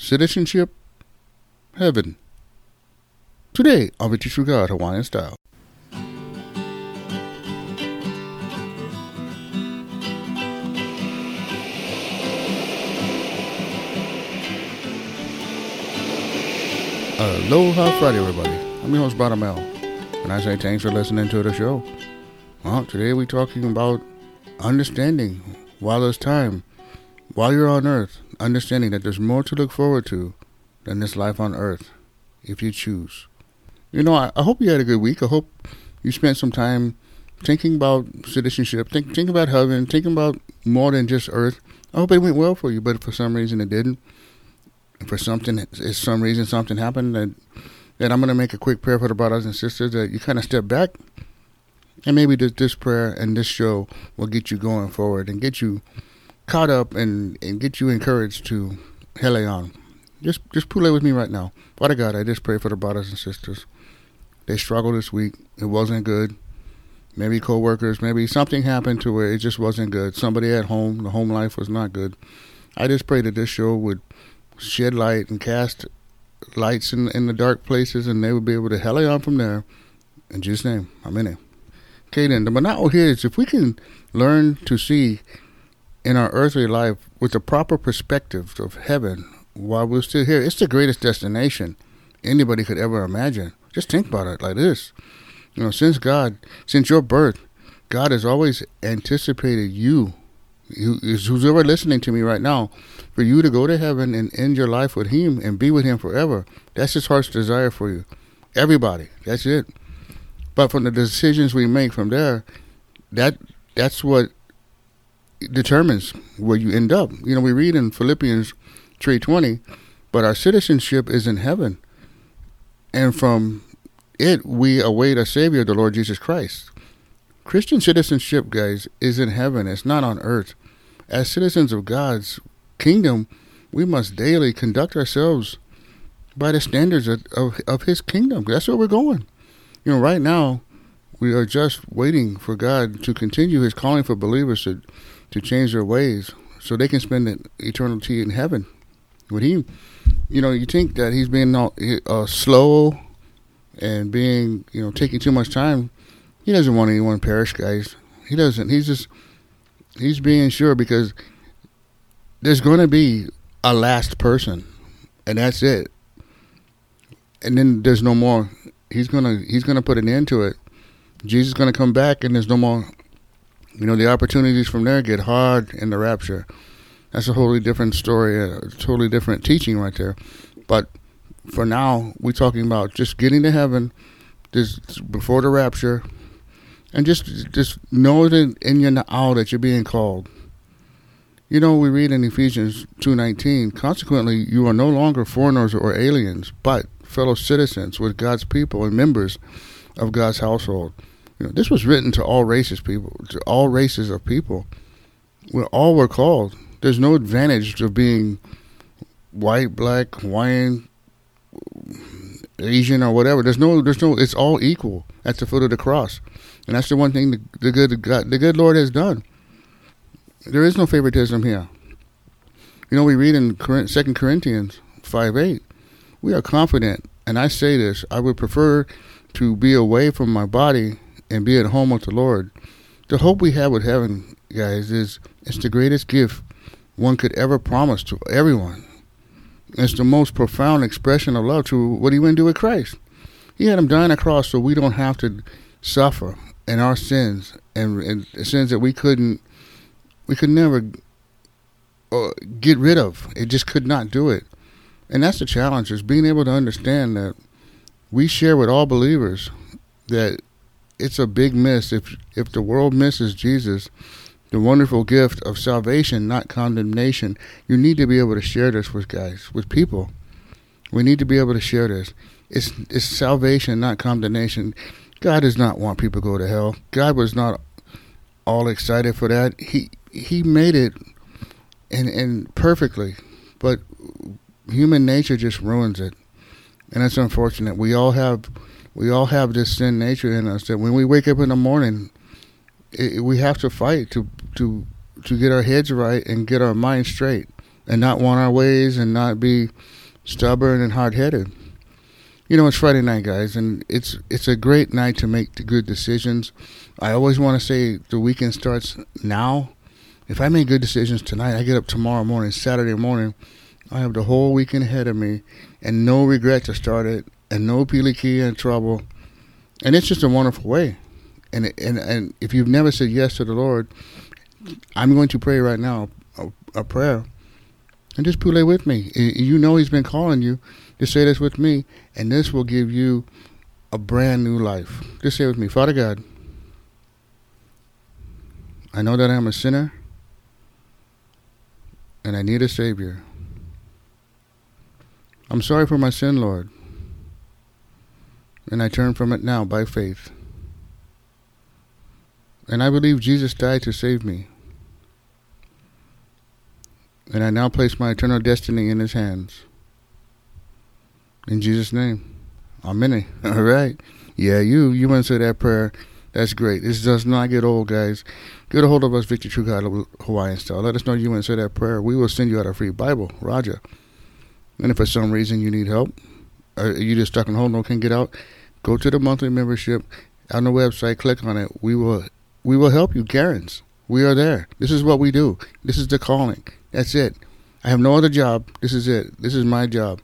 Citizenship, heaven. Today, I'll be teaching God Hawaiian style. Aloha Friday, everybody. I'm your host, Bottom Mel, and I say thanks for listening to the show. Well, today we're talking about understanding while there's time, while you're on earth, understanding that there's more to look forward to than this life on earth, if you choose. You know, I, I hope you had a good week. I hope you spent some time thinking about citizenship, think, thinking about heaven, thinking about more than just earth. I hope it went well for you, but for some reason it didn't. For something, if some reason something happened, that, that I'm going to make a quick prayer for the brothers and sisters that you kind of step back and maybe this, this prayer and this show will get you going forward and get you caught up and, and get you encouraged to hele on. Just just pray with me right now. Father God, I just pray for the brothers and sisters. They struggled this week. It wasn't good. Maybe co-workers, maybe something happened to where it just wasn't good. Somebody at home, the home life was not good. I just pray that this show would shed light and cast lights in in the dark places, and they would be able to hele on from there. In Jesus' name, Amen. Okay, then the manao here is if we can learn to see in our earthly life with the proper perspective of heaven while we're still here, it's the greatest destination anybody could ever imagine. Just think about it like this. You know, since God, since your birth, God has always anticipated you, who's ever listening to me right now, for you to go to heaven and end your life with Him and be with Him forever. That's His heart's desire for you. Everybody. That's it. But from the decisions we make from there, that that's what determines where you end up. You know, we read in Philippians 3:20, but our citizenship is in heaven. And from it we await a savior, the Lord Jesus Christ. Christian citizenship, guys, is in heaven. It's not on earth. As citizens of God's kingdom, we must daily conduct ourselves by the standards of, of, of his kingdom. That's where we're going. You know, right now, we are just waiting for God to continue his calling for believers to to change their ways so they can spend eternity in heaven with him. You know, you think that he's being uh, slow and being, you know, taking too much time. He doesn't want anyone to perish, guys. He doesn't. He's just, he's being sure because there's going to be a last person, and that's it. And then there's no more. He's gonna, he's gonna put an end to it. Jesus is gonna come back, and there's no more you know, the opportunities from there get hard in the rapture. That's a wholly different story, a totally different teaching right there. But for now, we're talking about just getting to heaven, just before the rapture, and just just know that in your now that you're being called. You know, we read in Ephesians two nineteen. Consequently, you are no longer foreigners or aliens, but fellow citizens with God's people and members of God's household you know, this was written to all races, people, to all races of people. We all were called. There's no advantage of being white, black, Hawaiian, Asian, or whatever. There's no, there's no. It's all equal at the foot of the cross, and that's the one thing the, the good God, the good Lord has done. There is no favoritism here. You know, we read in Second Corinthians five eight. We are confident, and I say this: I would prefer to be away from my body and be at home with the Lord. The hope we have with heaven, guys, is it's the greatest gift one could ever promise to everyone. It's the most profound expression of love to what he went to do with Christ. He had him die on a cross so we don't have to suffer in our sins and, and sins that we couldn't, we could never uh, get rid of. It just could not do it. And that's the challenge is being able to understand that we share with all believers that it's a big miss if if the world misses Jesus, the wonderful gift of salvation, not condemnation. You need to be able to share this with guys, with people. We need to be able to share this. It's it's salvation, not condemnation. God does not want people to go to hell. God was not all excited for that. He he made it and and perfectly, but human nature just ruins it, and it's unfortunate. We all have we all have this sin nature in us that when we wake up in the morning, it, we have to fight to to to get our heads right and get our minds straight. and not want our ways and not be stubborn and hard headed. You know, it's Friday night, guys, and it's it's a great night to make good decisions. I always want to say the weekend starts now. If I make good decisions tonight, I get up tomorrow morning, Saturday morning, I have the whole weekend ahead of me, and no regret to start it, and no key and trouble, and it's just a wonderful way. And and and if you've never said yes to the Lord, I'm going to pray right now a, a prayer, and just pray with me. You know He's been calling you just say this with me, and this will give you a brand new life. Just say with me, Father God, I know that I'm a sinner and I need a Savior. I'm sorry for my sin, Lord, and I turn from it now by faith. And I believe Jesus died to save me. And I now place my eternal destiny in His hands. In Jesus' name. Amen. All right. Yeah, you you went that prayer. That's great. This does not get old, guys. Get a hold of us, Victory True God Hawaiian style. Let us know you to that prayer. We will send you out a free Bible. Roger. And if for some reason you need help, or you just stuck in hold and can't get out, go to the monthly membership on the website. Click on it. We will we will help you, Karens. We are there. This is what we do. This is the calling. That's it. I have no other job. This is it. This is my job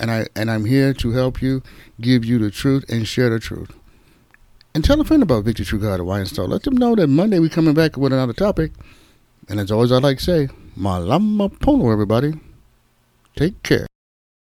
and I and I'm here to help you, give you the truth, and share the truth. And tell a friend about Victory True God Hawaiian Style. Let them know that Monday we're coming back with another topic. And as always, I like to say, Malama Pono, everybody. Take care.